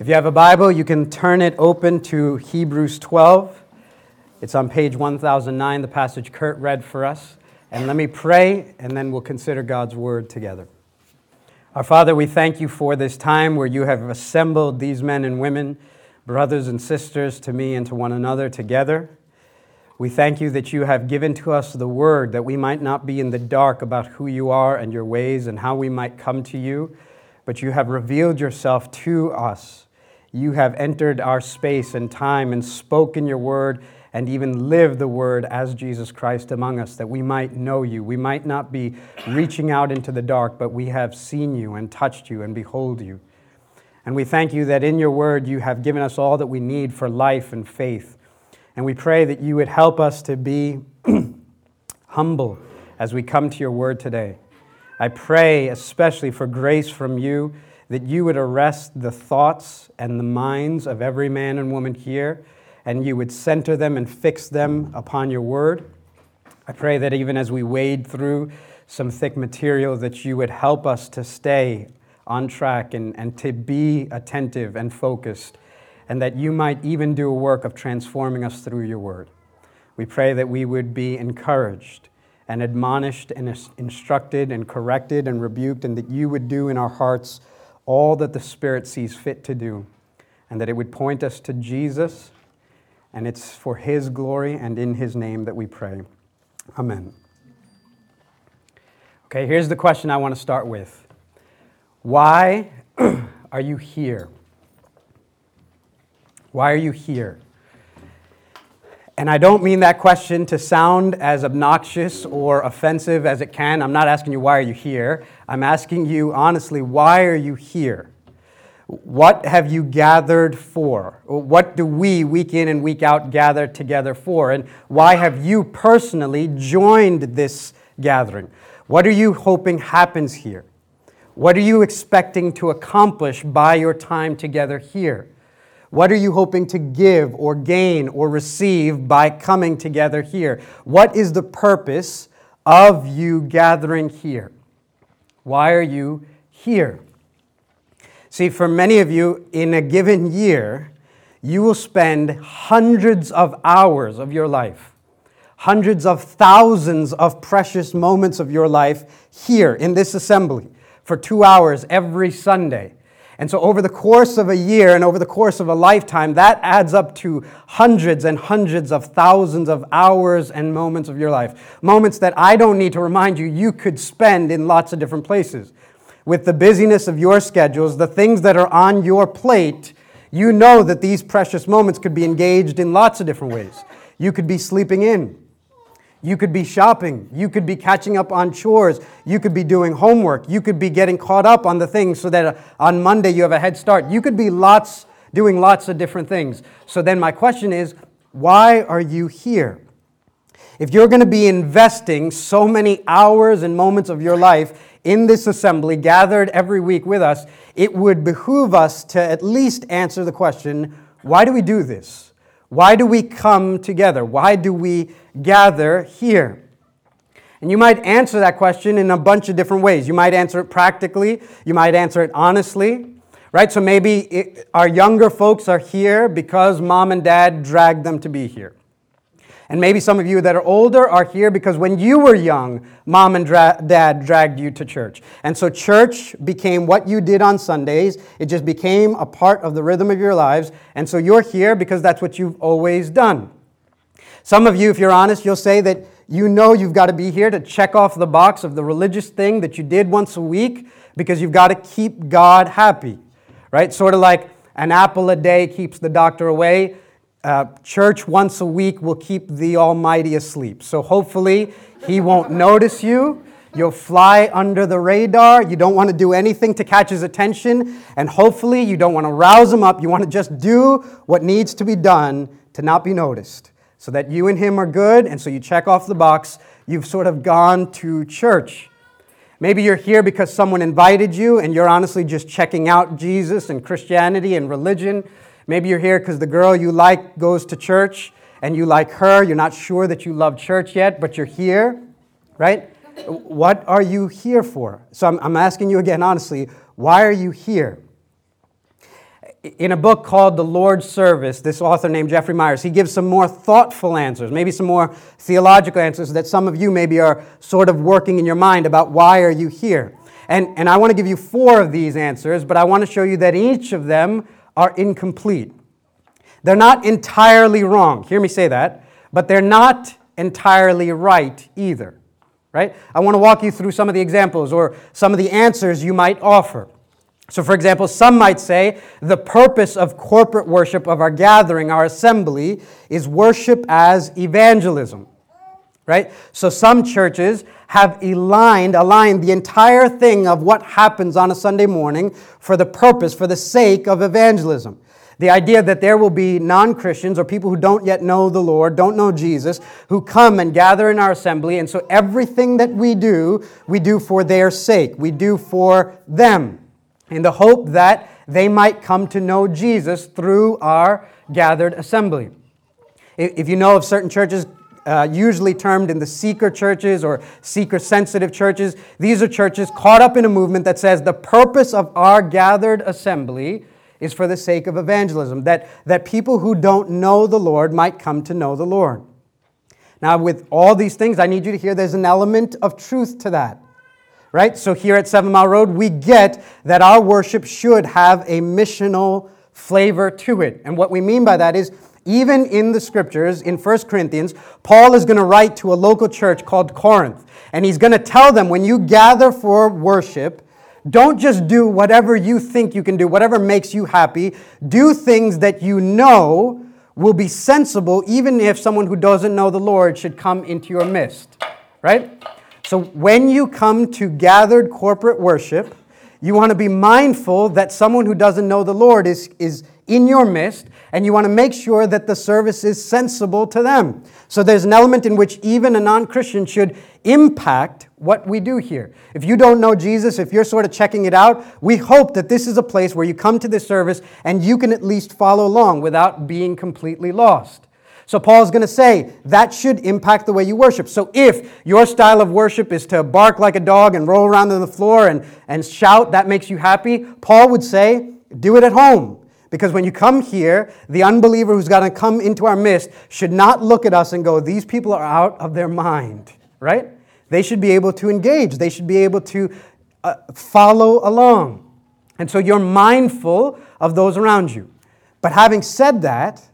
If you have a Bible, you can turn it open to Hebrews 12. It's on page 1009, the passage Kurt read for us. And let me pray, and then we'll consider God's word together. Our Father, we thank you for this time where you have assembled these men and women, brothers and sisters, to me and to one another together. We thank you that you have given to us the word that we might not be in the dark about who you are and your ways and how we might come to you, but you have revealed yourself to us you have entered our space and time and spoken your word and even lived the word as Jesus Christ among us, that we might know you. We might not be reaching out into the dark, but we have seen you and touched you and behold you. And we thank you that in your word you have given us all that we need for life and faith. And we pray that you would help us to be humble as we come to your word today. I pray especially for grace from you that you would arrest the thoughts and the minds of every man and woman here, and you would center them and fix them upon your word. I pray that even as we wade through some thick material, that you would help us to stay on track and, and to be attentive and focused, and that you might even do a work of transforming us through your word. We pray that we would be encouraged and admonished and instructed and corrected and rebuked, and that you would do in our hearts all that the Spirit sees fit to do, and that it would point us to Jesus, and it's for His glory and in His name that we pray. Amen. Okay, here's the question I want to start with Why are you here? Why are you here? And I don't mean that question to sound as obnoxious or offensive as it can. I'm not asking you, why are you here? I'm asking you, honestly, why are you here? What have you gathered for? What do we, week in and week out, gather together for? And why have you personally joined this gathering? What are you hoping happens here? What are you expecting to accomplish by your time together here? What are you hoping to give or gain or receive by coming together here? What is the purpose of you gathering here? Why are you here? See, for many of you, in a given year, you will spend hundreds of hours of your life, hundreds of thousands of precious moments of your life here in this assembly for two hours every Sunday and so, over the course of a year and over the course of a lifetime, that adds up to hundreds and hundreds of thousands of hours and moments of your life. Moments that I don't need to remind you, you could spend in lots of different places. With the busyness of your schedules, the things that are on your plate, you know that these precious moments could be engaged in lots of different ways. You could be sleeping in. You could be shopping. You could be catching up on chores. You could be doing homework. You could be getting caught up on the things so that uh, on Monday you have a head start. You could be lots doing lots of different things. So then my question is, why are you here? If you're going to be investing so many hours and moments of your life in this assembly gathered every week with us, it would behoove us to at least answer the question, why do we do this? Why do we come together? Why do we gather here? And you might answer that question in a bunch of different ways. You might answer it practically, you might answer it honestly, right? So maybe it, our younger folks are here because mom and dad dragged them to be here. And maybe some of you that are older are here because when you were young, mom and dra- dad dragged you to church. And so church became what you did on Sundays. It just became a part of the rhythm of your lives. And so you're here because that's what you've always done. Some of you, if you're honest, you'll say that you know you've got to be here to check off the box of the religious thing that you did once a week because you've got to keep God happy, right? Sort of like an apple a day keeps the doctor away uh, church once a week will keep the Almighty asleep. So hopefully, He won't notice you. You'll fly under the radar. You don't want to do anything to catch His attention. And hopefully, you don't want to rouse Him up. You want to just do what needs to be done to not be noticed so that you and Him are good. And so you check off the box. You've sort of gone to church. Maybe you're here because someone invited you and you're honestly just checking out Jesus and Christianity and religion. Maybe you're here because the girl you like goes to church and you like her. You're not sure that you love church yet, but you're here, right? What are you here for? So I'm, I'm asking you again, honestly, why are you here? In a book called The Lord's Service, this author named Jeffrey Meyers, he gives some more thoughtful answers, maybe some more theological answers that some of you maybe are sort of working in your mind about why are you here. And, and I want to give you four of these answers, but I want to show you that each of them are incomplete. They're not entirely wrong. Hear me say that. But they're not entirely right either. Right? I want to walk you through some of the examples or some of the answers you might offer. So, for example, some might say the purpose of corporate worship, of our gathering, our assembly, is worship as evangelism. Right? So, some churches have aligned, aligned the entire thing of what happens on a Sunday morning for the purpose, for the sake of evangelism. The idea that there will be non Christians or people who don't yet know the Lord, don't know Jesus, who come and gather in our assembly. And so everything that we do, we do for their sake. We do for them in the hope that they might come to know Jesus through our gathered assembly. If you know of certain churches, uh, usually termed in the seeker churches or seeker sensitive churches, these are churches caught up in a movement that says the purpose of our gathered assembly is for the sake of evangelism, that, that people who don't know the Lord might come to know the Lord. Now, with all these things, I need you to hear there's an element of truth to that right? So here at Seven Mile Road, we get that our worship should have a missional flavor to it. And what we mean by that is, even in the scriptures, in 1 Corinthians, Paul is going to write to a local church called Corinth. And he's going to tell them when you gather for worship, don't just do whatever you think you can do, whatever makes you happy. Do things that you know will be sensible, even if someone who doesn't know the Lord should come into your midst. Right? So when you come to gathered corporate worship, you want to be mindful that someone who doesn't know the Lord is, is in your midst, and you want to make sure that the service is sensible to them. So there's an element in which even a non Christian should impact what we do here. If you don't know Jesus, if you're sort of checking it out, we hope that this is a place where you come to this service and you can at least follow along without being completely lost. So Paul's going to say that should impact the way you worship. So if your style of worship is to bark like a dog and roll around on the floor and, and shout, that makes you happy, Paul would say, do it at home. Because when you come here, the unbeliever who's going to come into our midst should not look at us and go, these people are out of their mind, right? They should be able to engage, they should be able to uh, follow along. And so you're mindful of those around you. But having said that,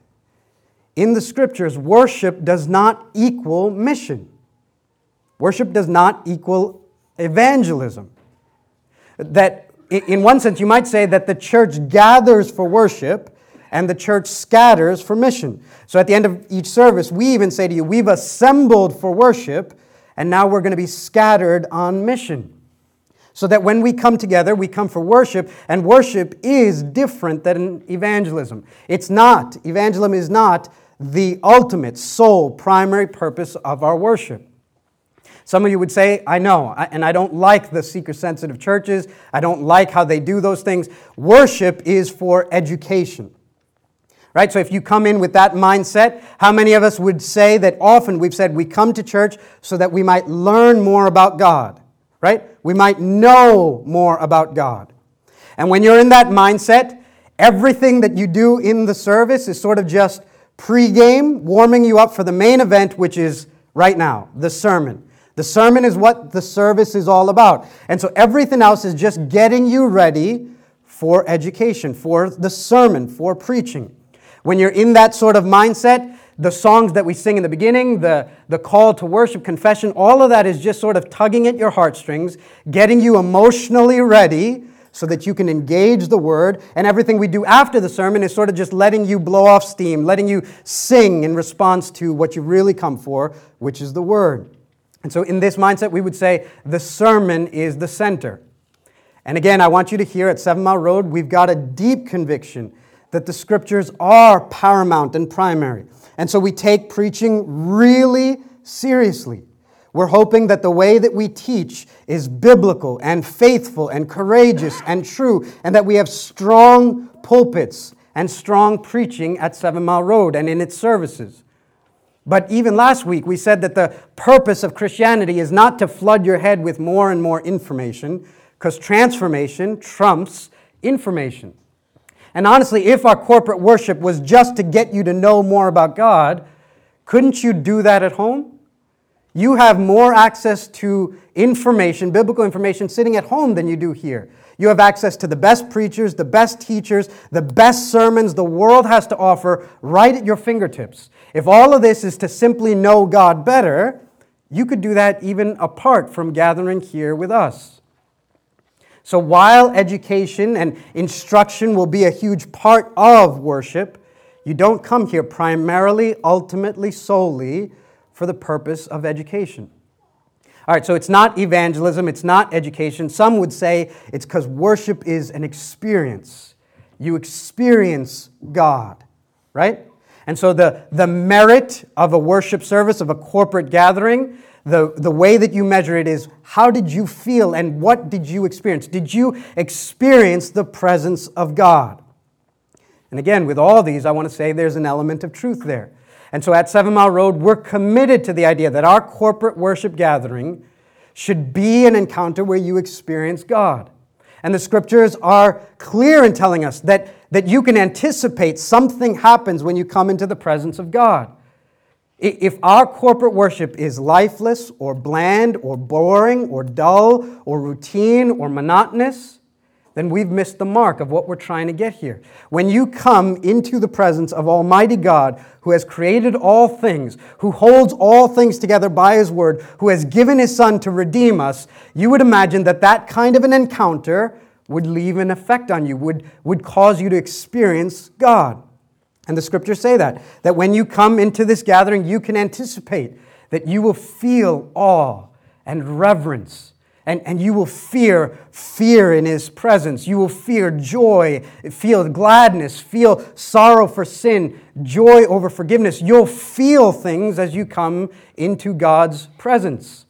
in the scriptures, worship does not equal mission. Worship does not equal evangelism. That, in one sense, you might say that the church gathers for worship and the church scatters for mission. So at the end of each service, we even say to you, We've assembled for worship, and now we're going to be scattered on mission. So that when we come together, we come for worship, and worship is different than evangelism. It's not, evangelism is not the ultimate, sole, primary purpose of our worship. Some of you would say, I know, and I don't like the seeker sensitive churches. I don't like how they do those things. Worship is for education. Right? So if you come in with that mindset, how many of us would say that often we've said we come to church so that we might learn more about God? Right? We might know more about God. And when you're in that mindset, everything that you do in the service is sort of just Pre-game, warming you up for the main event, which is right now, the sermon. The sermon is what the service is all about. And so everything else is just getting you ready for education, for the sermon, for preaching. When you're in that sort of mindset, the songs that we sing in the beginning, the, the call to worship, confession, all of that is just sort of tugging at your heartstrings, getting you emotionally ready so that you can engage the word. And everything we do after the sermon is sort of just letting you blow off steam, letting you sing in response to what you really come for, which is the word. And so, in this mindset, we would say the sermon is the center. And again, I want you to hear at Seven Mile Road, we've got a deep conviction that the scriptures are paramount and primary. And so we take preaching really seriously. We're hoping that the way that we teach is biblical and faithful and courageous and true, and that we have strong pulpits and strong preaching at Seven Mile Road and in its services. But even last week, we said that the purpose of Christianity is not to flood your head with more and more information, because transformation trumps information. And honestly, if our corporate worship was just to get you to know more about God, couldn't you do that at home? You have more access to information, biblical information, sitting at home than you do here. You have access to the best preachers, the best teachers, the best sermons the world has to offer right at your fingertips. If all of this is to simply know God better, you could do that even apart from gathering here with us. So while education and instruction will be a huge part of worship, you don't come here primarily, ultimately, solely for the purpose of education. All right, so it's not evangelism, it's not education. Some would say it's because worship is an experience. You experience God, right? And so the, the merit of a worship service, of a corporate gathering, the, the way that you measure it is how did you feel and what did you experience? Did you experience the presence of God? And again, with all these, I want to say there's an element of truth there. And so at Seven Mile Road, we're committed to the idea that our corporate worship gathering should be an encounter where you experience God. And the scriptures are clear in telling us that, that you can anticipate something happens when you come into the presence of God. If our corporate worship is lifeless or bland or boring or dull or routine or monotonous, then we've missed the mark of what we're trying to get here. When you come into the presence of Almighty God, who has created all things, who holds all things together by His word, who has given His Son to redeem us, you would imagine that that kind of an encounter would leave an effect on you, would, would cause you to experience God. And the scriptures say that, that when you come into this gathering, you can anticipate that you will feel awe and reverence and, and you will fear fear in his presence. You will fear joy, feel gladness, feel sorrow for sin, joy over forgiveness. You'll feel things as you come into God's presence.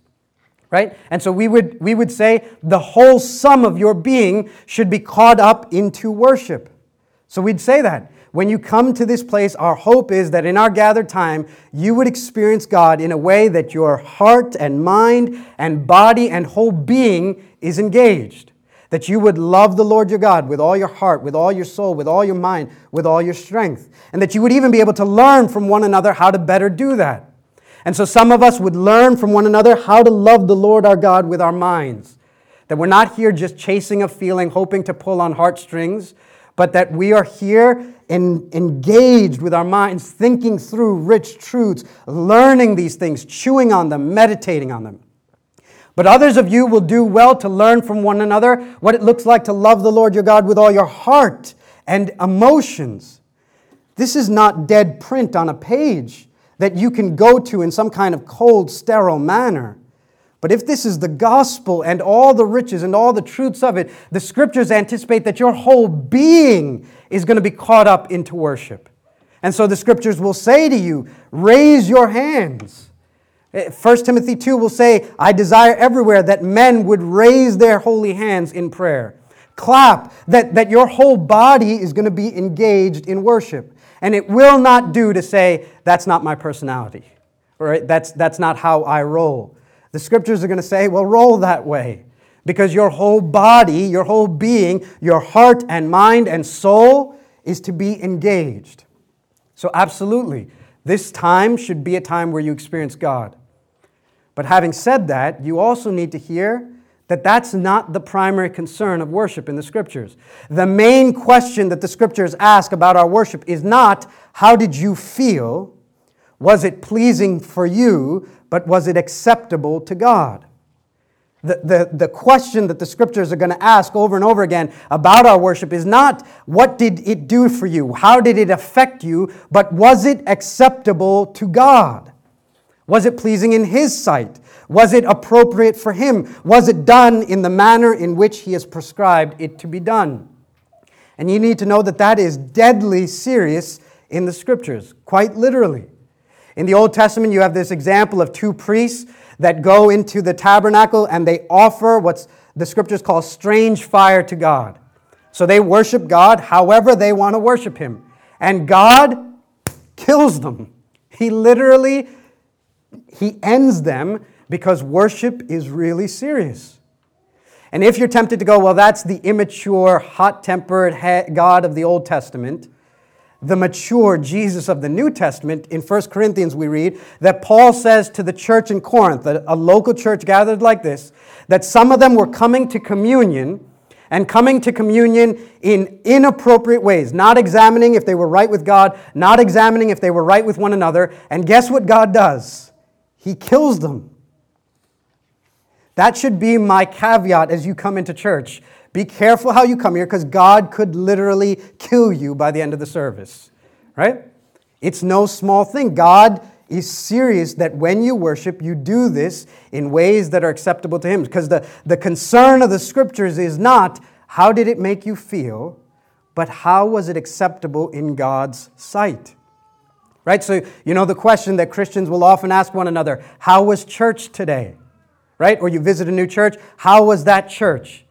Right? And so we would, we would say the whole sum of your being should be caught up into worship. So we'd say that. When you come to this place, our hope is that in our gathered time, you would experience God in a way that your heart and mind and body and whole being is engaged. That you would love the Lord your God with all your heart, with all your soul, with all your mind, with all your strength. And that you would even be able to learn from one another how to better do that. And so some of us would learn from one another how to love the Lord our God with our minds. That we're not here just chasing a feeling, hoping to pull on heartstrings, but that we are here and engaged with our minds, thinking through rich truths, learning these things, chewing on them, meditating on them. But others of you will do well to learn from one another what it looks like to love the Lord your God with all your heart and emotions. This is not dead print on a page that you can go to in some kind of cold, sterile manner. But if this is the gospel and all the riches and all the truths of it, the scriptures anticipate that your whole being is going to be caught up into worship. And so the scriptures will say to you, raise your hands. 1 eh, Timothy 2 will say, I desire everywhere that men would raise their holy hands in prayer. Clap, that, that your whole body is going to be engaged in worship. And it will not do to say, that's not my personality, right? That's, that's not how I roll. The scriptures are going to say, well, roll that way. Because your whole body, your whole being, your heart and mind and soul is to be engaged. So, absolutely, this time should be a time where you experience God. But having said that, you also need to hear that that's not the primary concern of worship in the scriptures. The main question that the scriptures ask about our worship is not, how did you feel? Was it pleasing for you? but was it acceptable to God? The, the, the question that the scriptures are going to ask over and over again about our worship is not what did it do for you? How did it affect you? But was it acceptable to God? Was it pleasing in His sight? Was it appropriate for Him? Was it done in the manner in which He has prescribed it to be done? And you need to know that that is deadly serious in the scriptures, quite literally. In the Old Testament, you have this example of two priests that go into the tabernacle and they offer what's the scriptures call strange fire to God. So they worship God however they want to worship Him. And God kills them. He literally he ends them because worship is really serious. And if you're tempted to go, well, that's the immature, hot tempered God of the Old Testament, the mature Jesus of the New Testament, in 1 Corinthians we read that Paul says to the church in Corinth, a local church gathered like this, that some of them were coming to communion and coming to communion in inappropriate ways, not examining if they were right with God, not examining if they were right with one another. And guess what God does? He kills them. That should be my caveat as you come into church. Be careful how you come here because God could literally kill you by the end of the service, right? It's no small thing. God is serious that when you worship, you do this in ways that are acceptable to Him. Because the, the concern of the scriptures is not how did it make you feel, but how was it acceptable in God's sight? Right? So, you know, the question that Christians will often ask one another how was church today? Right? Or you visit a new church, how was that church?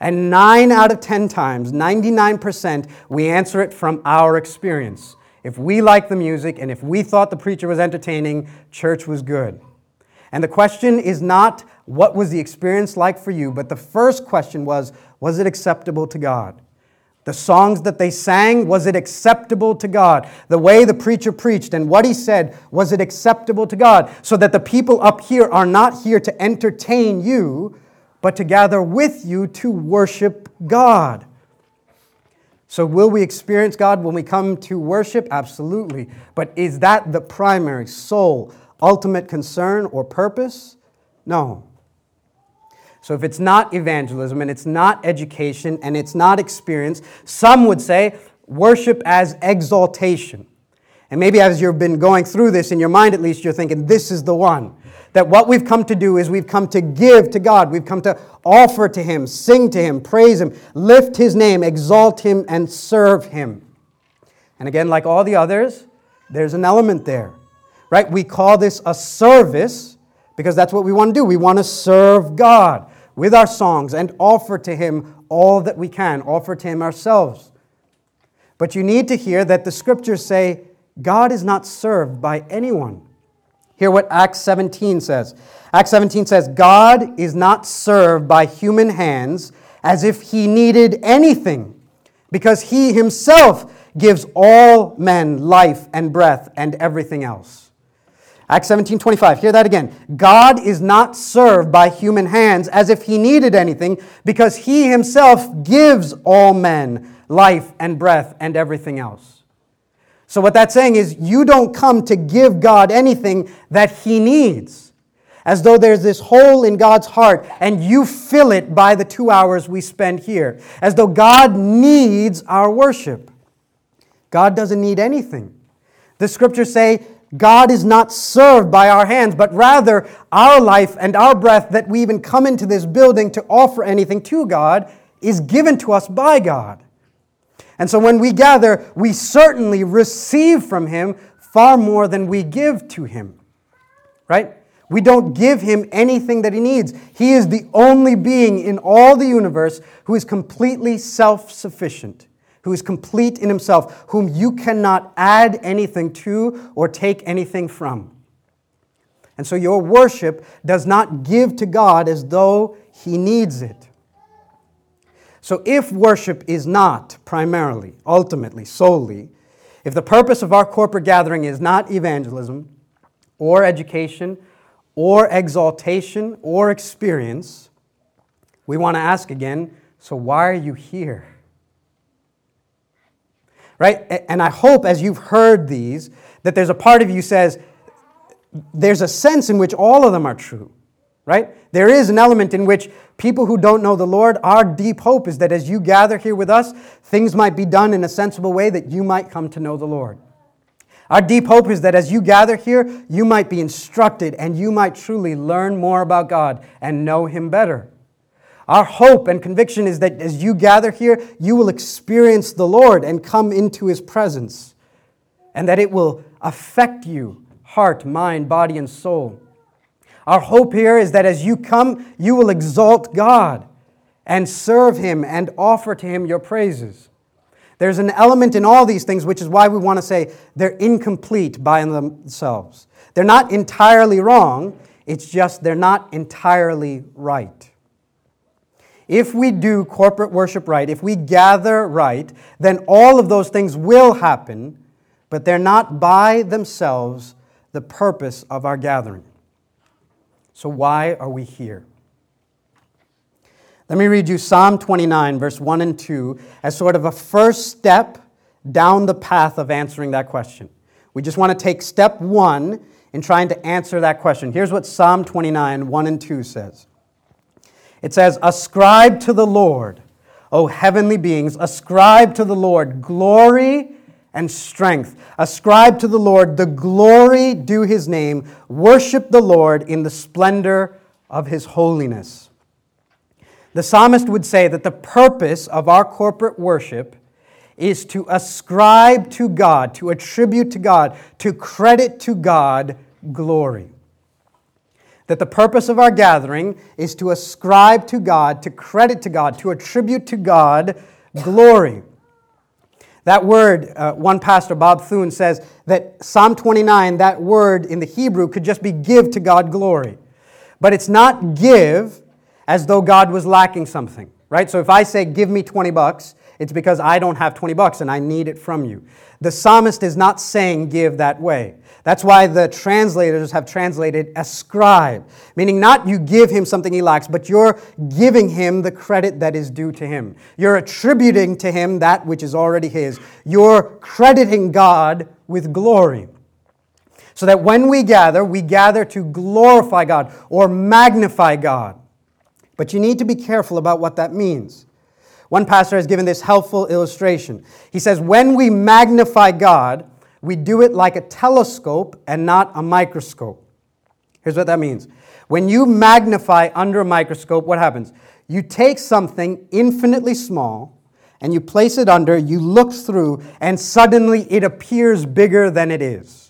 And nine out of 10 times, 99%, we answer it from our experience. If we liked the music and if we thought the preacher was entertaining, church was good. And the question is not what was the experience like for you, but the first question was was it acceptable to God? The songs that they sang, was it acceptable to God? The way the preacher preached and what he said, was it acceptable to God? So that the people up here are not here to entertain you, but to gather with you to worship God. So, will we experience God when we come to worship? Absolutely. But is that the primary, sole, ultimate concern or purpose? No. So if it's not evangelism and it's not education and it's not experience, some would say worship as exaltation. And maybe as you've been going through this, in your mind at least, you're thinking, this is the one. That what we've come to do is we've come to give to God. We've come to offer to Him, sing to Him, praise Him, lift His name, exalt Him, and serve Him. And again, like all the others, there's an element there, right? We call this a service because that's what we want to do. We want to serve God with our songs and offer to Him all that we can, offer to Him ourselves. But you need to hear that the scriptures say God is not served by anyone. Hear what Acts 17 says. Acts 17 says, God is not served by human hands as if he needed anything, because he himself gives all men life and breath and everything else. Acts 17 25, hear that again. God is not served by human hands as if he needed anything, because he himself gives all men life and breath and everything else. So, what that's saying is, you don't come to give God anything that he needs, as though there's this hole in God's heart and you fill it by the two hours we spend here, as though God needs our worship. God doesn't need anything. The scriptures say God is not served by our hands, but rather our life and our breath that we even come into this building to offer anything to God is given to us by God. And so when we gather, we certainly receive from Him far more than we give to Him. Right? We don't give Him anything that He needs. He is the only being in all the universe who is completely self sufficient who is complete in himself, whom you cannot add anything to or take anything from. And so your worship does not give to God as though he needs it. So if worship is not primarily, ultimately, solely, if the purpose of our corporate gathering is not evangelism or education or exaltation or experience, we want to ask again so why are you here? right? And I hope as you've heard these, that there's a part of you says, there's a sense in which all of them are true, right? There is an element in which people who don't know the Lord, our deep hope is that as you gather here with us, things might be done in a sensible way that you might come to know the Lord. Our deep hope is that as you gather here, you might be instructed and you might truly learn more about God and know Him better. Our hope and conviction is that as you gather here, you will experience the Lord and come into his presence, and that it will affect you heart, mind, body, and soul. Our hope here is that as you come, you will exalt God and serve him and offer to him your praises. There's an element in all these things, which is why we want to say they're incomplete by themselves. They're not entirely wrong, it's just they're not entirely right. if we do corporate worship right, if we gather right, then all of those things will happen, but they're not by themselves the purpose of our gathering. So, why are we here? Let me read you Psalm 29, verse 1 and 2, as sort of a first step down the path of answering that question. We just want to take step one in trying to answer that question. Here's what Psalm 29, 1 and 2 says it says, Ascribe to the Lord, O heavenly beings, ascribe to the Lord glory and strength. Ascribe to the Lord the glory due his name. Worship the Lord in the splendor of his holiness. The psalmist would say that the purpose of our corporate worship is to ascribe to God, to attribute to God, to credit to God glory that the purpose of our gathering is to ascribe to God, to credit to God, to attribute to God glory. That word, uh, one pastor, Bob Thune, says that Psalm 29, that word in the Hebrew could just be give to God glory. But it's not give as though God was lacking something, right? So if I say, give me 20 bucks, it's because I don't have 20 bucks and I need it from you. The psalmist is not saying give that way. That's why the translators have translated ascribe, meaning not you give him something he lacks, but you're giving him the credit that is due to him. You're attributing to him that which is already his. You're crediting God with glory. So that when we gather, we gather to glorify God or magnify God. But you need to be careful about what that means. One pastor has given this helpful illustration. He says, When we magnify God, we do it like a telescope and not a microscope. Here's what that means when you magnify under a microscope, what happens? You take something infinitely small and you place it under, you look through, and suddenly it appears bigger than it is.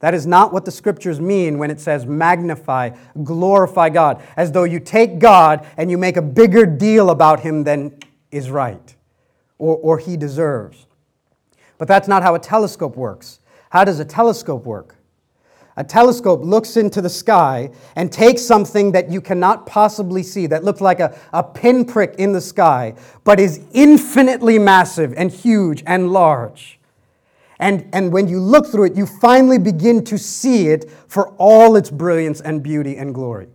That is not what the scriptures mean when it says magnify, glorify God, as though you take God and you make a bigger deal about him than is right or, or he deserves. But that's not how a telescope works. How does a telescope work? A telescope looks into the sky and takes something that you cannot possibly see, that looks like a, a pinprick in the sky, but is infinitely massive and huge and large. And, and when you look through it, you finally begin to see it for all its brilliance and beauty and glory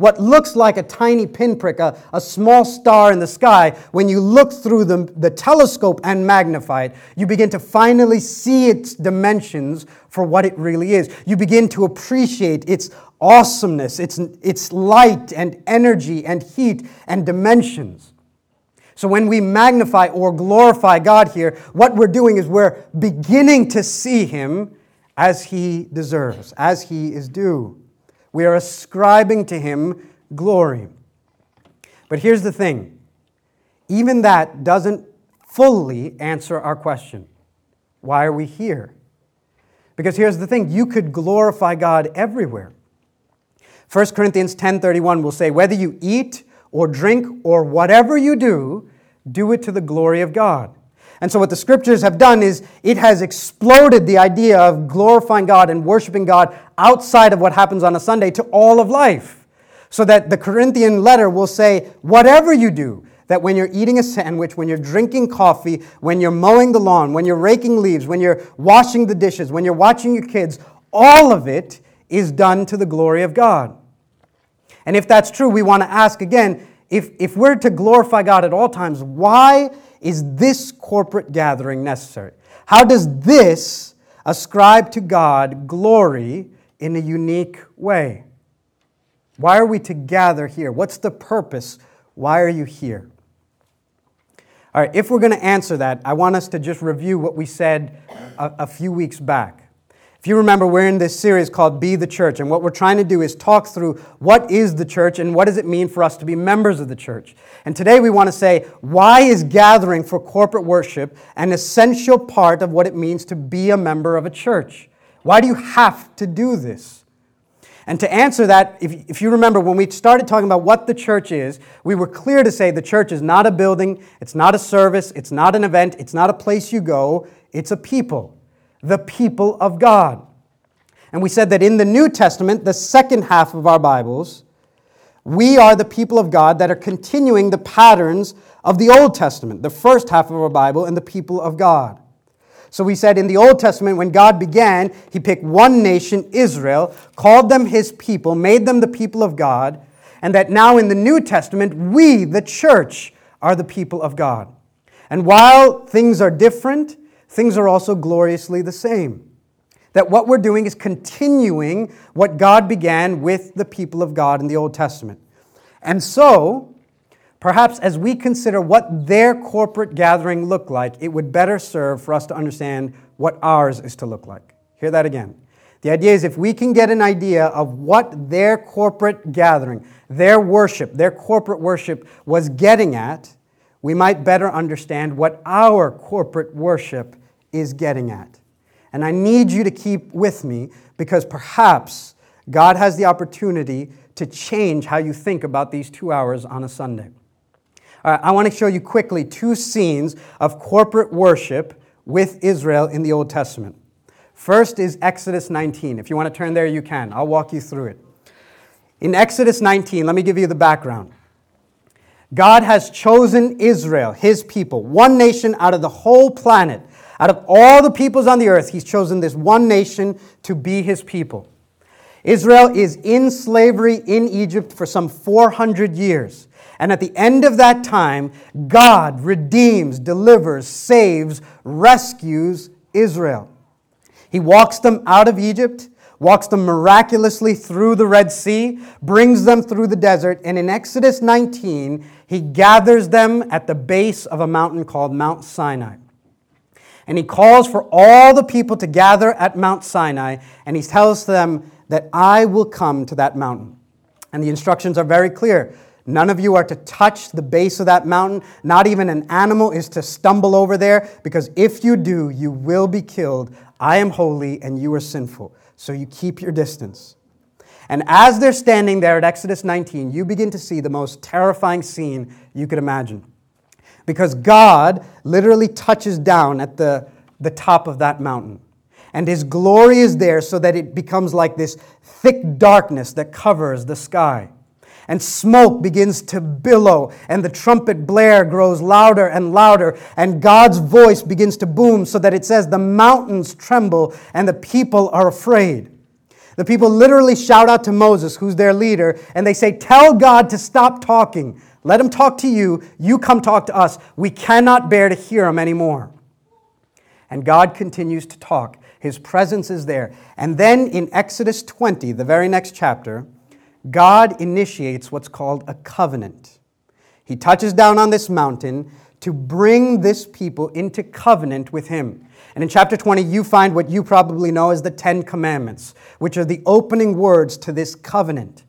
what looks like a tiny pinprick, a, a small star in the sky, when you look through the, the telescope and magnify it, you begin to finally see its dimensions for what it really is. You begin to appreciate its awesomeness, its, its light and energy and heat and dimensions. So when we magnify or glorify God here, what we're doing is we're beginning to see Him as He deserves, as He is due. We are ascribing to him glory. But here's the thing even that doesn't fully answer our question why are we here? Because here's the thing you could glorify God everywhere. 1 Corinthians 10:31 will say whether you eat or drink or whatever you do do it to the glory of God. And so, what the scriptures have done is it has exploded the idea of glorifying God and worshiping God outside of what happens on a Sunday to all of life. So that the Corinthian letter will say, whatever you do, that when you're eating a sandwich, when you're drinking coffee, when you're mowing the lawn, when you're raking leaves, when you're washing the dishes, when you're watching your kids, all of it is done to the glory of God. And if that's true, we want to ask again if, if we're to glorify God at all times, why is this corporate gathering necessary? How does this ascribe to God glory in a unique way? Why are we to gather here? What's the purpose? Why are you here? All right, if we're going to answer that, I want us to just review what we said a, a few weeks back. If you remember, we're in this series called Be the Church, and what we're trying to do is talk through what is the church and what does it mean for us to be members of the church. And today we want to say, why is gathering for corporate worship an essential part of what it means to be a member of a church? Why do you have to do this? And to answer that, if, if you remember, when we started talking about what the church is, we were clear to say the church is not a building, it's not a service, it's not an event, it's not a place you go, it's a people the people of God. And we said that in the New Testament, the second half of our Bibles, We are the people of God that are continuing the patterns of the Old Testament, the first half of our Bible, and the people of God. So we said in the Old Testament, when God began, He picked one nation, Israel, called them His people, made them the people of God, and that now in the New Testament, we, the church, are the people of God. And while things are different, things are also gloriously the same. That what we're doing is continuing what God began with the people of God in the Old Testament. And so, Perhaps as we consider what their corporate gathering looked like, it would better serve for us to understand what ours is to look like. Hear that again. The idea is if we can get an idea of what their corporate gathering, their worship, their corporate worship was getting at, we might better understand what our corporate worship is getting at. And I need you to keep with me because perhaps God has the opportunity to change how you think about these two hours on a Sunday. I want to show you quickly two scenes of corporate worship with Israel in the Old Testament. First is Exodus 19. If you want to turn there, you can. I'll walk you through it. In Exodus 19, let me give you the background. God has chosen Israel, his people, one nation out of the whole planet. Out of all the peoples on the earth, he's chosen this one nation to be his people. Israel is in slavery in Egypt for some 400 years. And at the end of that time, God redeems, delivers, saves, rescues Israel. He walks them out of Egypt, walks them miraculously through the Red Sea, brings them through the desert, and in Exodus 19, he gathers them at the base of a mountain called Mount Sinai. And he calls for all the people to gather at Mount Sinai, and he tells them that I will come to that mountain. And the instructions are very clear. None of you are to touch the base of that mountain. Not even an animal is to stumble over there, because if you do, you will be killed. I am holy and you are sinful. So you keep your distance. And as they're standing there at Exodus 19, you begin to see the most terrifying scene you could imagine. Because God literally touches down at the, the top of that mountain. And his glory is there so that it becomes like this thick darkness that covers the sky and smoke begins to billow, and the trumpet blare grows louder and louder, and God's voice begins to boom so that it says, The mountains tremble and the people are afraid. The people literally shout out to Moses, who's their leader, and they say, Tell God to stop talking. Let him talk to you. You come talk to us. We cannot bear to hear him anymore. And God continues to talk. His presence is there. And then in Exodus 20, the very next chapter, God initiates what's called a covenant. He touches down on this mountain to bring this people into covenant with Him. And in chapter 20, you find what you probably know as the Ten Commandments, which are the opening words to this covenant.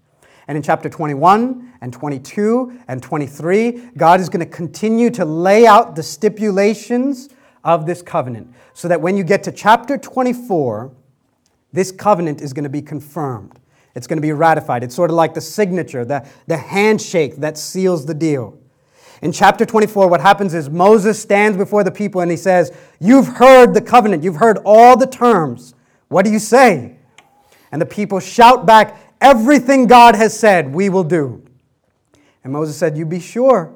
And in chapter 21 and 22 and 23, God is going to continue to lay out the stipulations of this covenant so that when you get to chapter 24, this covenant is going to be confirmed. It's going to be ratified. It's sort of like the signature, the, the handshake that seals the deal. In chapter 24, what happens is Moses stands before the people and he says, You've heard the covenant, you've heard all the terms. What do you say? And the people shout back, Everything God has said, we will do. And Moses said, You be sure.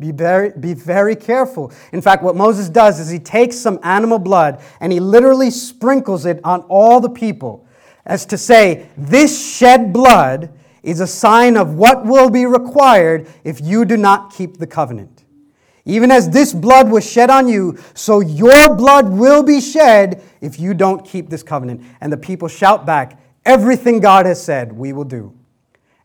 Be very, be very careful. In fact, what Moses does is he takes some animal blood and he literally sprinkles it on all the people as to say, this shed blood is a sign of what will be required if you do not keep the covenant. Even as this blood was shed on you, so your blood will be shed if you don't keep this covenant. And the people shout back, Everything God has said, we will do.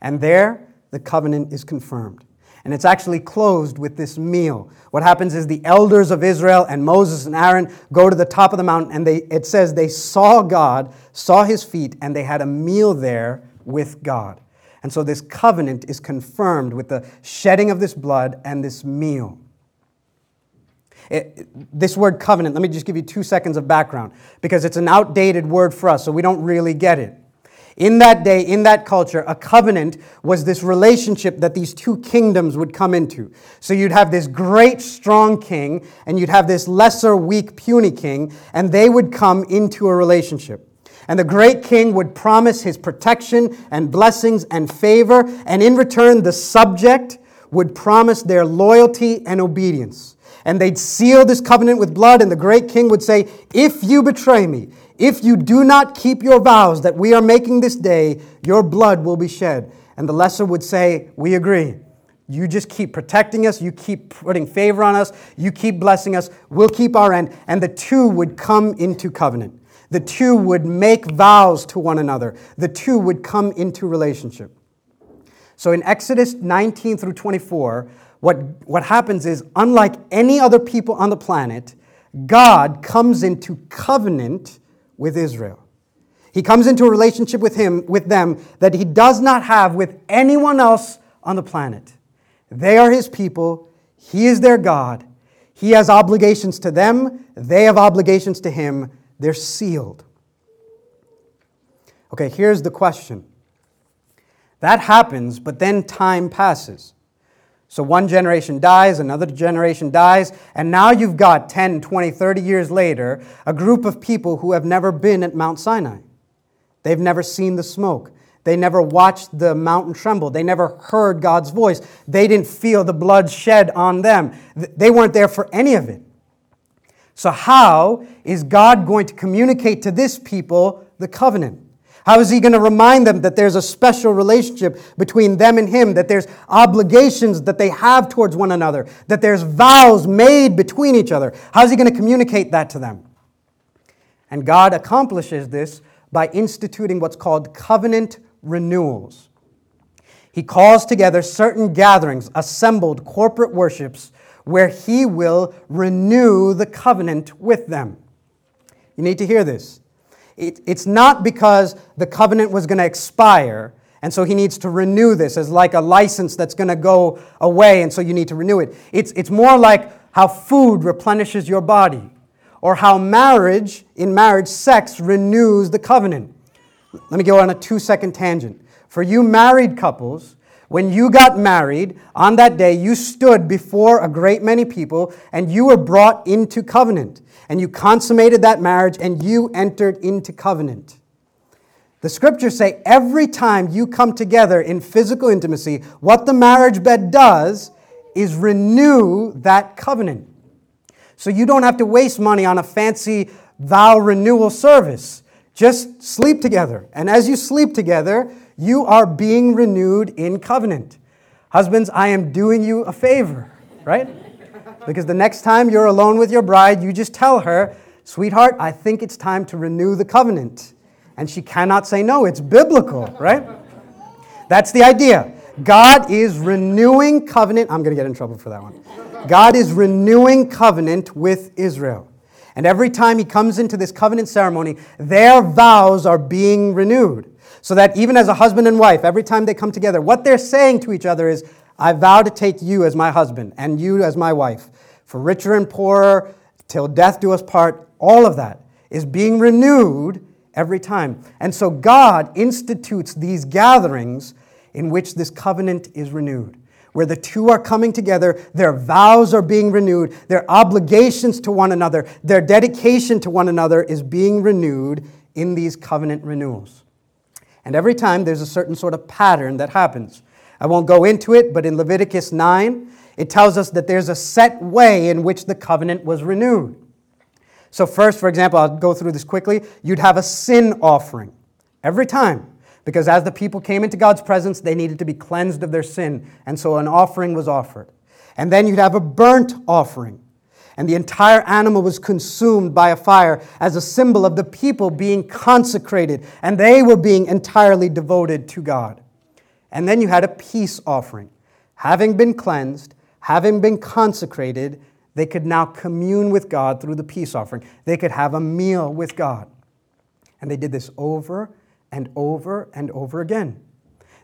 And there, the covenant is confirmed and it's actually closed with this meal. What happens is the elders of Israel and Moses and Aaron go to the top of the mountain, and they, it says they saw God, saw his feet, and they had a meal there with God. And so this covenant is confirmed with the shedding of this blood and this meal. It, this word covenant, let me just give you two seconds of background because it's an outdated word for us, so we don't really get it. In that day, in that culture, a covenant was this relationship that these two kingdoms would come into. So you'd have this great, strong king, and you'd have this lesser, weak, puny king, and they would come into a relationship. And the great king would promise his protection and blessings and favor, and in return, the subject would promise their loyalty and obedience. And they'd seal this covenant with blood, and the great king would say, If you betray me, if you do not keep your vows that we are making this day, your blood will be shed. And the lesser would say, We agree. You just keep protecting us. You keep putting favor on us. You keep blessing us. We'll keep our end. And the two would come into covenant. The two would make vows to one another. The two would come into relationship. So in Exodus 19 through 24, what, what happens is, unlike any other people on the planet, God comes into covenant with Israel. He comes into a relationship with him with them that he does not have with anyone else on the planet. They are his people, he is their God. He has obligations to them, they have obligations to him. They're sealed. Okay, here's the question. That happens, but then time passes. So one generation dies, another generation dies, and now you've got 10, 20, 30 years later a group of people who have never been at Mount Sinai. They've never seen the smoke. They never watched the mountain tremble. They never heard God's voice. They didn't feel the blood shed on them. They weren't there for any of it. So, how is God going to communicate to this people the covenant? How is he going to remind them that there's a special relationship between them and him, that there's obligations that they have towards one another, that there's vows made between each other? How is he going to communicate that to them? And God accomplishes this by instituting what's called covenant renewals. He calls together certain gatherings, assembled corporate worships, where he will renew the covenant with them. You need to hear this. It, it's not because the covenant was going to expire, and so he needs to renew this as like a license that's going to go away, and so you need to renew it. It's, it's more like how food replenishes your body, or how marriage, in marriage, sex renews the covenant. Let me go on a two second tangent. For you married couples, when you got married, on that day, you stood before a great many people and you were brought into covenant. And you consummated that marriage and you entered into covenant. The scriptures say every time you come together in physical intimacy, what the marriage bed does is renew that covenant. So you don't have to waste money on a fancy vow renewal service. Just sleep together. And as you sleep together, you are being renewed in covenant. Husbands, I am doing you a favor, right? Because the next time you're alone with your bride, you just tell her, Sweetheart, I think it's time to renew the covenant. And she cannot say no. It's biblical, right? That's the idea. God is renewing covenant. I'm going to get in trouble for that one. God is renewing covenant with Israel. And every time he comes into this covenant ceremony, their vows are being renewed. So that even as a husband and wife, every time they come together, what they're saying to each other is, I vow to take you as my husband and you as my wife, for richer and poorer, till death do us part. All of that is being renewed every time. And so God institutes these gatherings in which this covenant is renewed where the two are coming together, their vows are being renewed, their obligations to one another, their dedication to one another is being renewed in these covenant renewals. And every time there's a certain sort of pattern that happens. I won't go into it, but in Leviticus 9, it tells us that there's a set way in which the covenant was renewed. So, first, for example, I'll go through this quickly. You'd have a sin offering every time, because as the people came into God's presence, they needed to be cleansed of their sin, and so an offering was offered. And then you'd have a burnt offering and the entire animal was consumed by a fire as a symbol of the people being consecrated, and they were being entirely devoted to God. And then you had a peace offering. Having been cleansed, having been consecrated, they could now commune with God through the peace offering. They could have a meal with God. And they did this over and over and over again.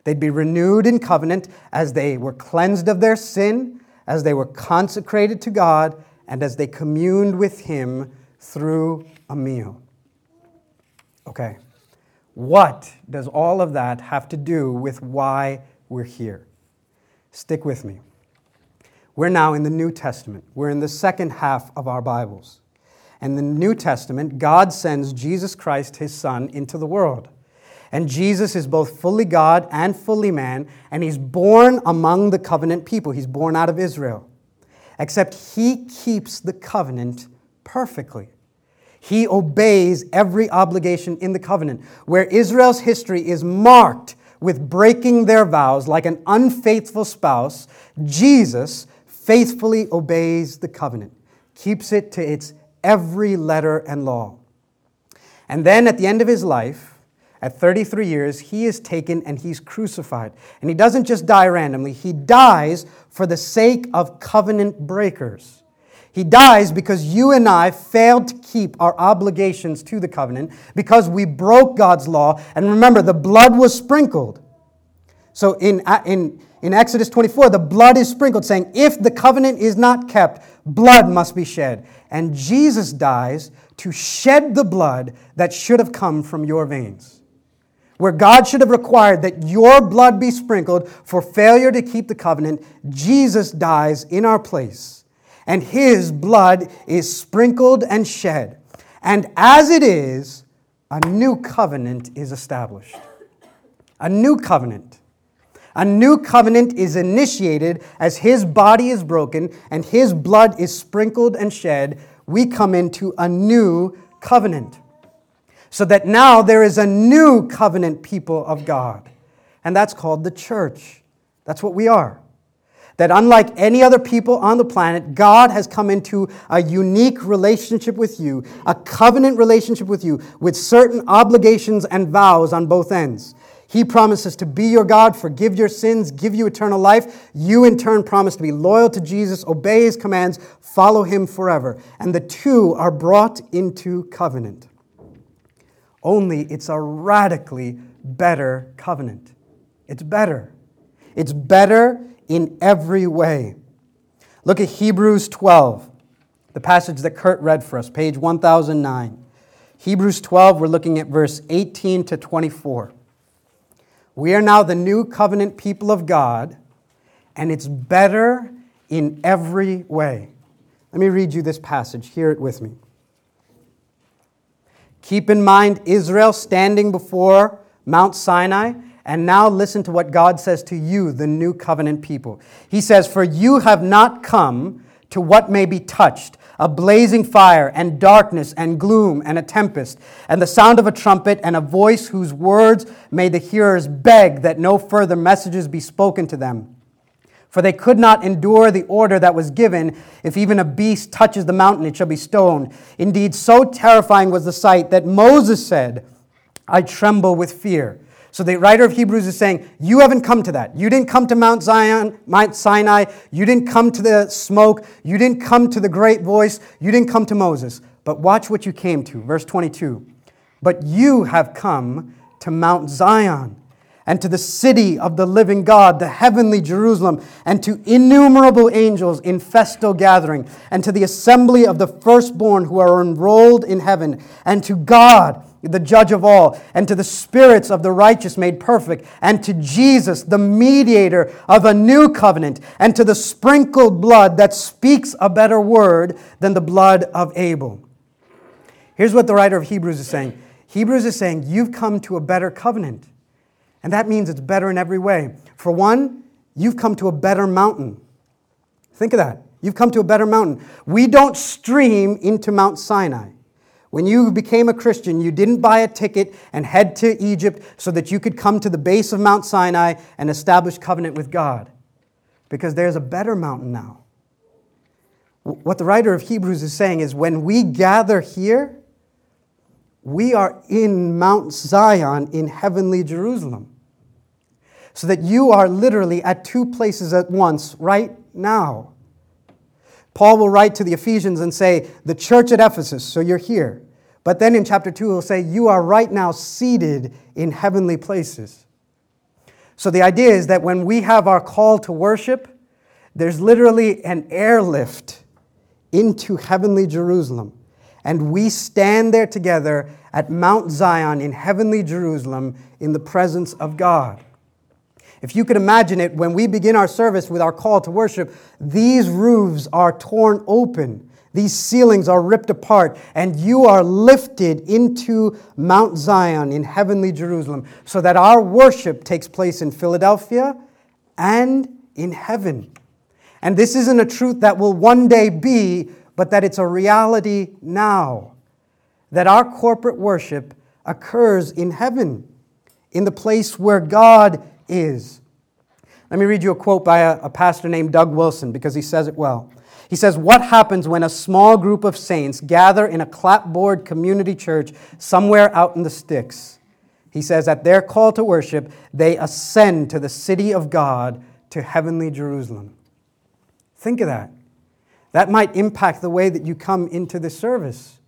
They'd be renewed in covenant as they were cleansed of their sin, as they were consecrated to God, and as they communed with him through a meal. Okay, what does all of that have to do with why we're here? Stick with me. We're now in the New Testament. We're in the second half of our Bibles. And in the New Testament, God sends Jesus Christ, his Son, into the world. And Jesus is both fully God and fully man, and he's born among the covenant people. He's born out of Israel. Except he keeps the covenant perfectly. He obeys every obligation in the covenant. Where Israel's history is marked with breaking their vows like an unfaithful spouse, Jesus faithfully obeys the covenant, keeps it to its every letter and law. And then at the end of his life, at 33 years, he is taken and he's crucified. And he doesn't just die randomly, he dies for the sake of covenant breakers. He dies because you and I failed to keep our obligations to the covenant, because we broke God's law. And remember, the blood was sprinkled. So in, in, in Exodus 24, the blood is sprinkled, saying, if the covenant is not kept, blood must be shed. And Jesus dies to shed the blood that should have come from your veins where God should have required that your blood be sprinkled for failure to keep the covenant, Jesus dies in our place. And his blood is sprinkled and shed. And as it is, a new covenant is established. A new covenant. A new covenant is initiated as his body is broken and his blood is sprinkled and shed. We come into a new covenant so that now there is a new covenant people of God. And that's called the church. That's what we are. That unlike any other people on the planet, God has come into a unique relationship with you, a covenant relationship with you, with certain obligations and vows on both ends. He promises to be your God, forgive your sins, give you eternal life. You, in turn, promise to be loyal to Jesus, obey his commands, follow him forever. And the two are brought into covenant. Only it's a radically better covenant. It's better. It's better in every way. Look at Hebrews 12, the passage that Kurt read for us, page 1009. Hebrews 12, we're looking at verse 18 to 24. We are now the new covenant people of God, and it's better in every way. Let me read you this passage. Hear it with me. Keep in mind Israel standing before Mount Sinai. And now listen to what God says to you, the new covenant people. He says, For you have not come to what may be touched a blazing fire, and darkness, and gloom, and a tempest, and the sound of a trumpet, and a voice whose words made the hearers beg that no further messages be spoken to them for they could not endure the order that was given if even a beast touches the mountain, it shall be stoned. Indeed, so terrifying was the sight that Moses said, I tremble with fear. So the writer of Hebrews is saying, You haven't come to that. You didn't come to Mount Zion, Mount Sinai. You didn't come to the smoke. You didn't come to the great voice. You didn't come to Moses. But watch what you came to. Verse 22. But you have come to Mount Zion and to the city of the living God, the heavenly Jerusalem, and to innumerable angels in festal gathering, and to the assembly of the firstborn who are enrolled in heaven, and to God, the judge of all, and to the spirits of the righteous made perfect, and to Jesus, the mediator of a new covenant, and to the sprinkled blood that speaks a better word than the blood of Abel. Here's what the writer of Hebrews is saying Hebrews is saying, You've come to a better covenant. And that means it's better in every way. For one, you've come to a better mountain. Think of that. You've come to a better mountain. We don't stream into Mount Sinai. When you became a Christian, you didn't buy a ticket and head to Egypt so that you could come to the base of Mount Sinai and establish covenant with God. Because there's a better mountain now. What the writer of Hebrews is saying is when we gather here, we are in Mount Zion in heavenly Jerusalem. So that you are literally at two places at once right now. Paul will write to the Ephesians and say, The church at Ephesus, so you're here. But then in chapter 2, he'll say, You are right now seated in heavenly places. So the idea is that when we have our call to worship, there's literally an airlift into heavenly Jerusalem and we stand there together at Mount Zion in heavenly Jerusalem in the presence of God. If you could imagine it, when we begin our service with our call to worship, these roofs are torn open These ceilings are ripped apart, and you are lifted into Mount Zion in heavenly Jerusalem, so that our worship takes place in Philadelphia and in heaven. And this isn't a truth that will one day be, but that it's a reality now. That our corporate worship occurs in heaven, in the place where God is. Let me read you a quote by a, a pastor named Doug Wilson because he says it well. He says, What happens when a small group of saints gather in a clapboard community church somewhere out in the sticks? He says, At their call to worship, they ascend to the city of God, to heavenly Jerusalem. Think of that. That might impact the way that you come into the service.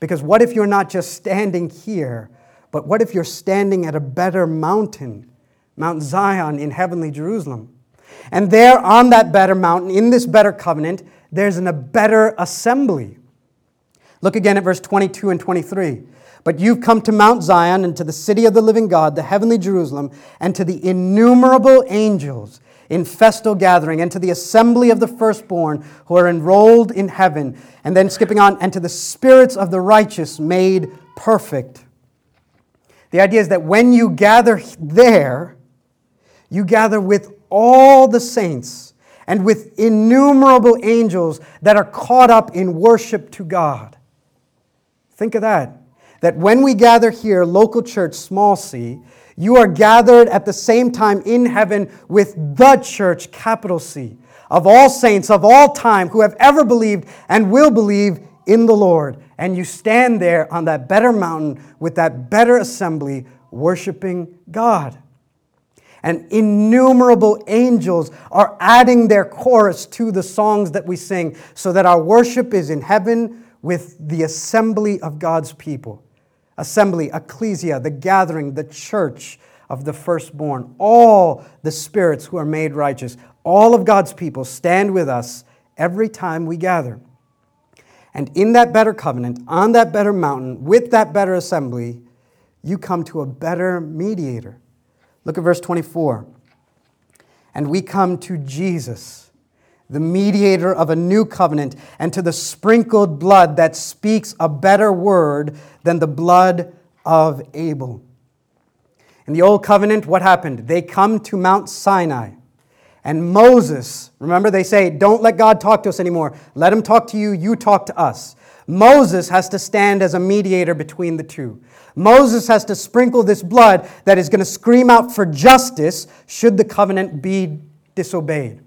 Because what if you're not just standing here, but what if you're standing at a better mountain, Mount Zion in heavenly Jerusalem? And there on that better mountain, in this better covenant, there's an, a better assembly. Look again at verse 22 and 23. But you've come to Mount Zion and to the city of the living God, the heavenly Jerusalem, and to the innumerable angels in festal gathering, and to the assembly of the firstborn who are enrolled in heaven. And then skipping on, and to the spirits of the righteous made perfect. The idea is that when you gather there, you gather with all the saints and with innumerable angels that are caught up in worship to God. Think of that. That when we gather here, local church, small c, you are gathered at the same time in heaven with the church, capital C, of all saints of all time who have ever believed and will believe in the Lord. And you stand there on that better mountain with that better assembly, worshiping God and innumerable angels are adding their chorus to the songs that we sing so that our worship is in heaven with the assembly of God's people. Assembly, ecclesia, the gathering, the church of the firstborn, all the spirits who are made righteous, all of God's people stand with us every time we gather. And in that better covenant, on that better mountain, with that better assembly, you come to a better mediator Look at verse 24. And we come to Jesus, the mediator of a new covenant, and to the sprinkled blood that speaks a better word than the blood of Abel. In the old covenant, what happened? They come to Mount Sinai. And Moses, remember they say, don't let God talk to us anymore. Let him talk to you, you talk to us. Moses has to stand as a mediator between the two. Moses has to sprinkle this blood that is going to scream out for justice should the covenant be disobeyed.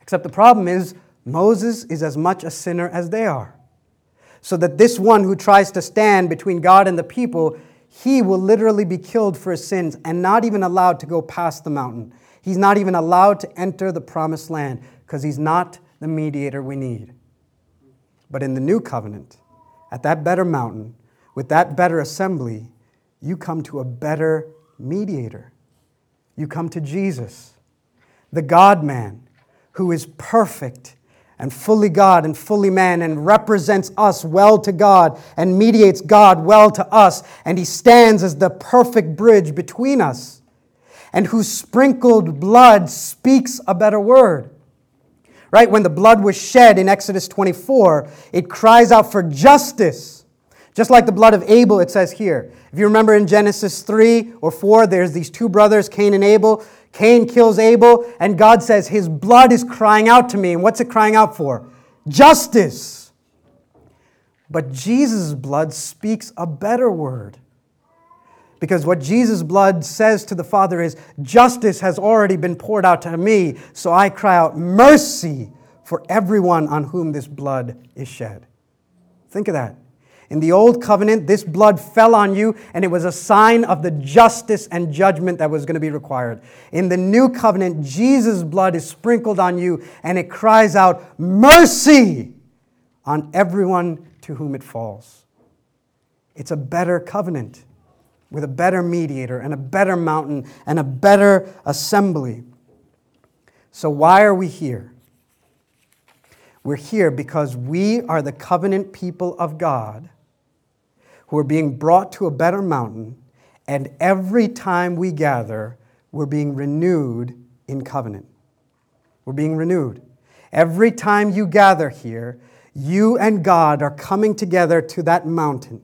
Except the problem is, Moses is as much a sinner as they are. So that this one who tries to stand between God and the people, he will literally be killed for his sins and not even allowed to go past the mountain. He's not even allowed to enter the promised land because he's not the mediator we need. But in the new covenant, at that better mountain, with that better assembly, you come to a better mediator. You come to Jesus, the God man, who is perfect and fully God and fully man and represents us well to God and mediates God well to us. And he stands as the perfect bridge between us and whose sprinkled blood speaks a better word. Right? When the blood was shed in Exodus 24, it cries out for justice just like the blood of Abel, it says here. If you remember in Genesis 3 or 4, there's these two brothers, Cain and Abel. Cain kills Abel, and God says, His blood is crying out to me. And what's it crying out for? Justice. But Jesus' blood speaks a better word. Because what Jesus' blood says to the Father is, Justice has already been poured out to me, so I cry out, Mercy for everyone on whom this blood is shed. Think of that. In the old covenant, this blood fell on you, and it was a sign of the justice and judgment that was going to be required. In the new covenant, Jesus' blood is sprinkled on you, and it cries out, Mercy on everyone to whom it falls. It's a better covenant with a better mediator, and a better mountain, and a better assembly. So, why are we here? We're here because we are the covenant people of God who are being brought to a better mountain, and every time we gather, we're being renewed in covenant. We're being renewed. Every time you gather here, you and God are coming together to that mountain.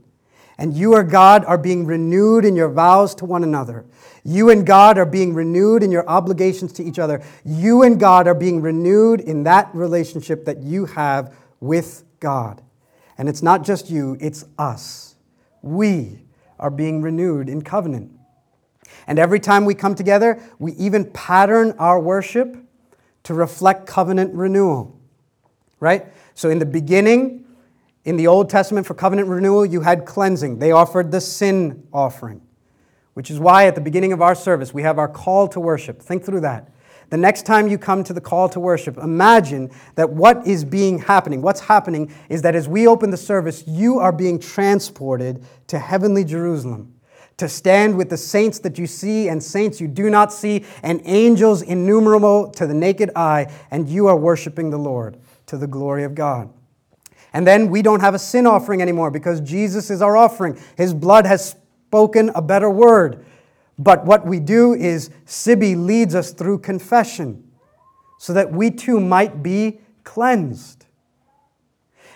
And you and God are being renewed in your vows to one another. You and God are being renewed in your obligations to each other. You and God are being renewed in that relationship that you have with God. And it's not just you, it's us. We are being renewed in covenant. And every time we come together, we even pattern our worship to reflect covenant renewal. Right? So in the beginning, in the Old Testament for covenant renewal, you had cleansing. They offered the sin offering, which is why at the beginning of our service, we have our call to worship. Think through that. The next time you come to the call to worship, imagine that what is being happening, what's happening is that as we open the service, you are being transported to heavenly Jerusalem to stand with the saints that you see and saints you do not see, and angels innumerable to the naked eye, and you are worshiping the Lord to the glory of God. And then we don't have a sin offering anymore because Jesus is our offering. His blood has spoken a better word. But what we do is Sibby leads us through confession so that we too might be cleansed.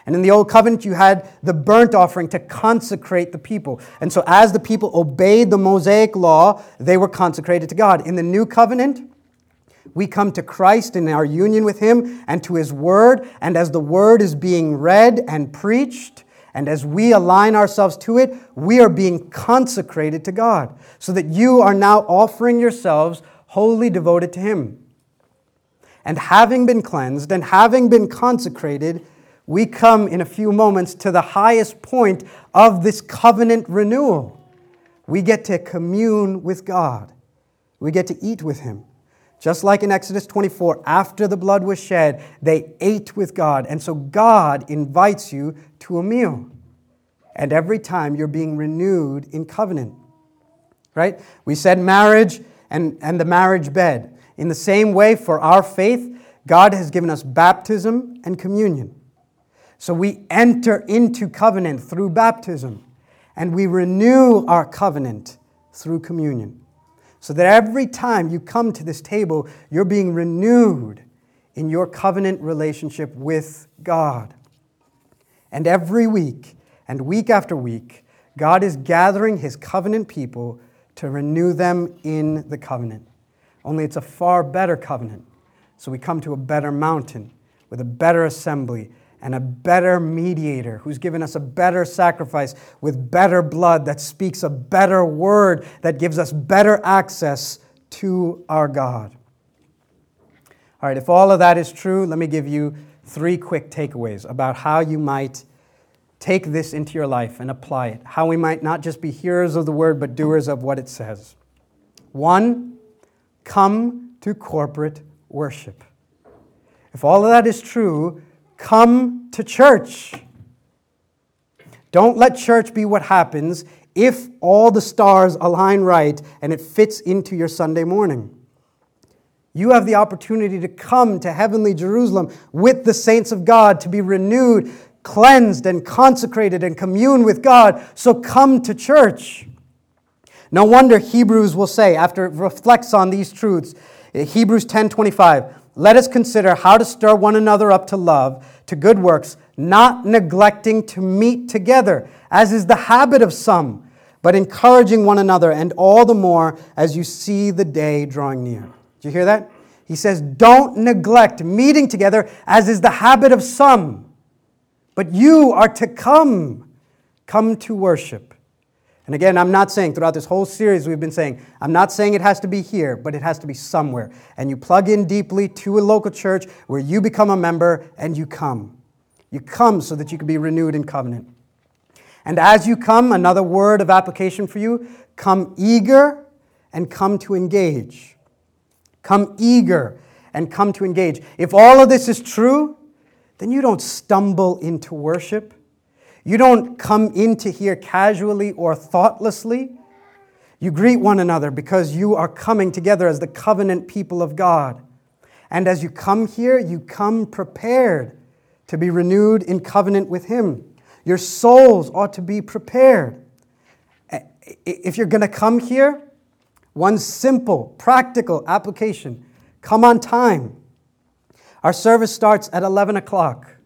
And in the Old Covenant, you had the burnt offering to consecrate the people. And so, as the people obeyed the Mosaic law, they were consecrated to God. In the New Covenant, we come to Christ in our union with Him and to His Word. And as the Word is being read and preached, and as we align ourselves to it, we are being consecrated to God, so that you are now offering yourselves wholly devoted to Him. And having been cleansed and having been consecrated, we come in a few moments to the highest point of this covenant renewal. We get to commune with God, we get to eat with Him. Just like in Exodus 24, after the blood was shed, they ate with God. And so God invites you to a meal. And every time you're being renewed in covenant. Right? We said marriage and, and the marriage bed. In the same way, for our faith, God has given us baptism and communion. So we enter into covenant through baptism, and we renew our covenant through communion. So that every time you come to this table, you're being renewed in your covenant relationship with God. And every week, and week after week, God is gathering his covenant people to renew them in the covenant. Only it's a far better covenant. So we come to a better mountain with a better assembly and a better mediator who's given us a better sacrifice with better blood that speaks a better word that gives us better access to our God. All right, if all of that is true, let me give you three quick takeaways about how you might take this into your life and apply it. How we might not just be hearers of the word, but doers of what it says. One, come to corporate worship. If all of that is true, Come to church. Don't let church be what happens if all the stars align right and it fits into your Sunday morning. You have the opportunity to come to heavenly Jerusalem with the saints of God to be renewed, cleansed, and consecrated and commune with God. So come to church. No wonder Hebrews will say, after it reflects on these truths, Hebrews 10 25, let us consider how to stir one another up to love, to good works, not neglecting to meet together, as is the habit of some, but encouraging one another, and all the more as you see the day drawing near. Do you hear that? He says, Don't neglect meeting together, as is the habit of some, but you are to come. Come to worship. And again, I'm not saying throughout this whole series we've been saying, I'm not saying it has to be here, but it has to be somewhere. And you plug in deeply to a local church where you become a member and you come. You come so that you can be renewed in covenant. And as you come, another word of application for you come eager and come to engage. Come eager and come to engage. If all of this is true, then you don't stumble into worship. You don't come into here casually or thoughtlessly. You greet one another because you are coming together as the covenant people of God. And as you come here, you come prepared to be renewed in covenant with Him. Your souls ought to be prepared. If you're going to come here, one simple, practical application come on time. Our service starts at 11 o'clock.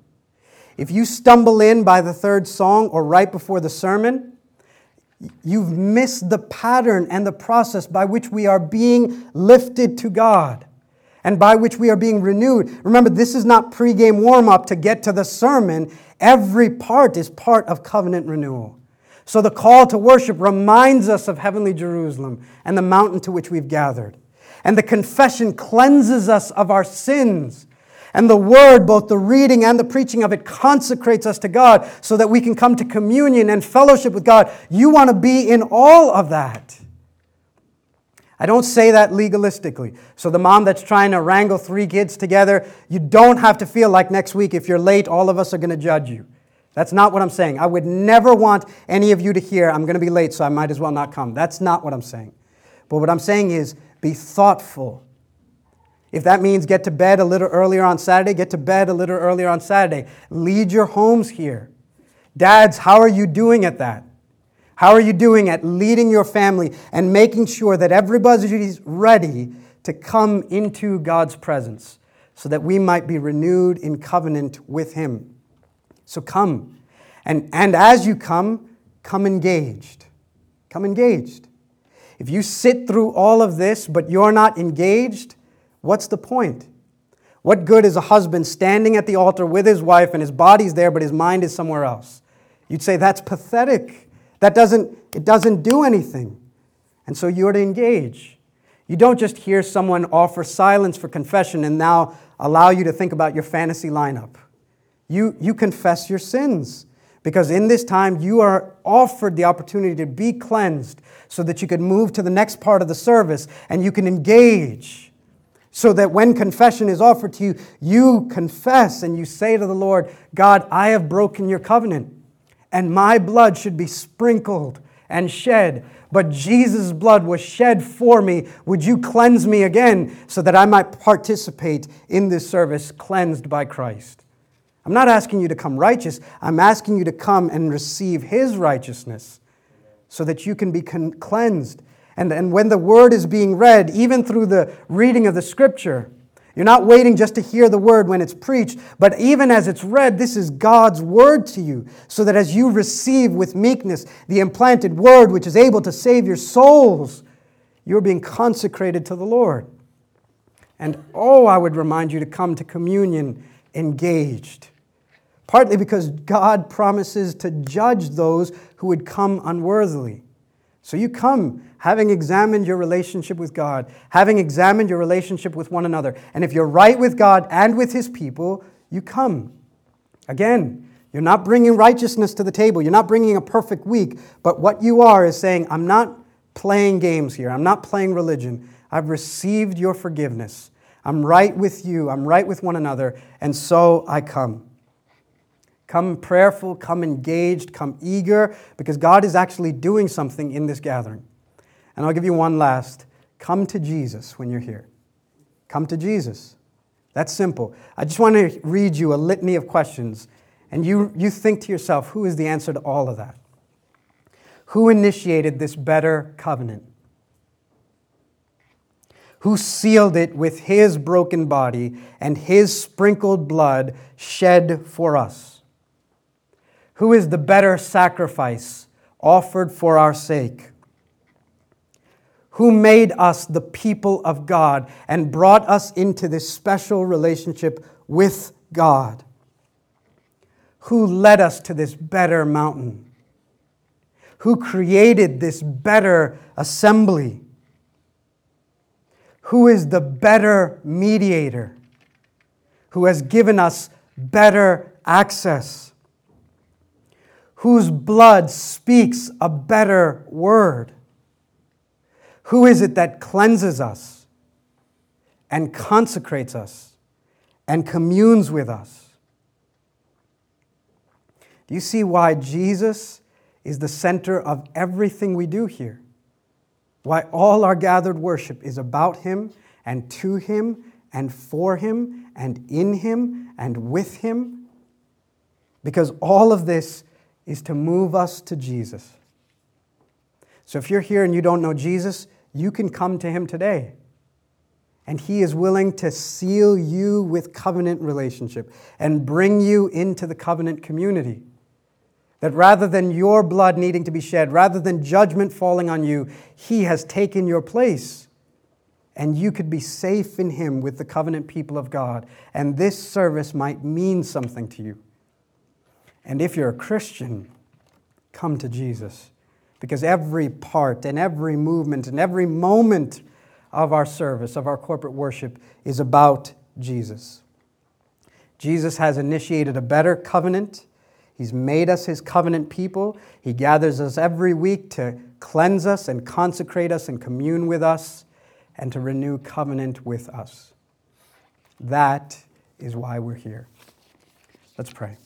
If you stumble in by the third song or right before the sermon, you've missed the pattern and the process by which we are being lifted to God and by which we are being renewed. Remember, this is not pregame warm up to get to the sermon. Every part is part of covenant renewal. So the call to worship reminds us of heavenly Jerusalem and the mountain to which we've gathered. And the confession cleanses us of our sins. And the word, both the reading and the preaching of it, consecrates us to God so that we can come to communion and fellowship with God. You want to be in all of that. I don't say that legalistically. So, the mom that's trying to wrangle three kids together, you don't have to feel like next week, if you're late, all of us are going to judge you. That's not what I'm saying. I would never want any of you to hear, I'm going to be late, so I might as well not come. That's not what I'm saying. But what I'm saying is be thoughtful. If that means get to bed a little earlier on Saturday, get to bed a little earlier on Saturday. Lead your homes here. Dads, how are you doing at that? How are you doing at leading your family and making sure that everybody's ready to come into God's presence so that we might be renewed in covenant with Him? So come. And, and as you come, come engaged. Come engaged. If you sit through all of this, but you're not engaged, what's the point? What good is a husband standing at the altar with his wife and his body's there, but his mind is somewhere else? You'd say that's pathetic. That doesn't, it doesn't do anything. And so you're to engage. You don't just hear someone offer silence for confession and now allow you to think about your fantasy lineup. You, you confess your sins because in this time you are offered the opportunity to be cleansed so that you can move to the next part of the service and you can engage. So that when confession is offered to you, you confess and you say to the Lord, God, I have broken your covenant and my blood should be sprinkled and shed. But Jesus' blood was shed for me. Would you cleanse me again so that I might participate in this service cleansed by Christ? I'm not asking you to come righteous. I'm asking you to come and receive His righteousness so that you can be cleansed. And, and when the word is being read, even through the reading of the scripture, you're not waiting just to hear the word when it's preached, but even as it's read, this is God's word to you, so that as you receive with meekness the implanted word which is able to save your souls, you're being consecrated to the Lord. And oh, I would remind you to come to communion engaged. Partly because God promises to judge those who would come unworthily. So you come having examined your relationship with God, having examined your relationship with one another. And if you're right with God and with His people, you come. Again, you're not bringing righteousness to the table. You're not bringing a perfect week. But what you are is saying, I'm not playing games here. I'm not playing religion. I've received your forgiveness. I'm right with you. I'm right with one another. And so I come. Come prayerful, come engaged, come eager, because God is actually doing something in this gathering. And I'll give you one last. Come to Jesus when you're here. Come to Jesus. That's simple. I just want to read you a litany of questions, and you, you think to yourself, who is the answer to all of that? Who initiated this better covenant? Who sealed it with his broken body and his sprinkled blood shed for us? Who is the better sacrifice offered for our sake? Who made us the people of God and brought us into this special relationship with God? Who led us to this better mountain? Who created this better assembly? Who is the better mediator? Who has given us better access? Whose blood speaks a better word? Who is it that cleanses us and consecrates us and communes with us? Do you see why Jesus is the center of everything we do here? Why all our gathered worship is about Him and to Him and for Him and in Him and with Him? Because all of this is to move us to Jesus. So if you're here and you don't know Jesus, you can come to him today. And He is willing to seal you with covenant relationship and bring you into the covenant community. That rather than your blood needing to be shed, rather than judgment falling on you, He has taken your place. And you could be safe in Him with the covenant people of God. And this service might mean something to you. And if you're a Christian, come to Jesus. Because every part and every movement and every moment of our service, of our corporate worship, is about Jesus. Jesus has initiated a better covenant. He's made us his covenant people. He gathers us every week to cleanse us and consecrate us and commune with us and to renew covenant with us. That is why we're here. Let's pray.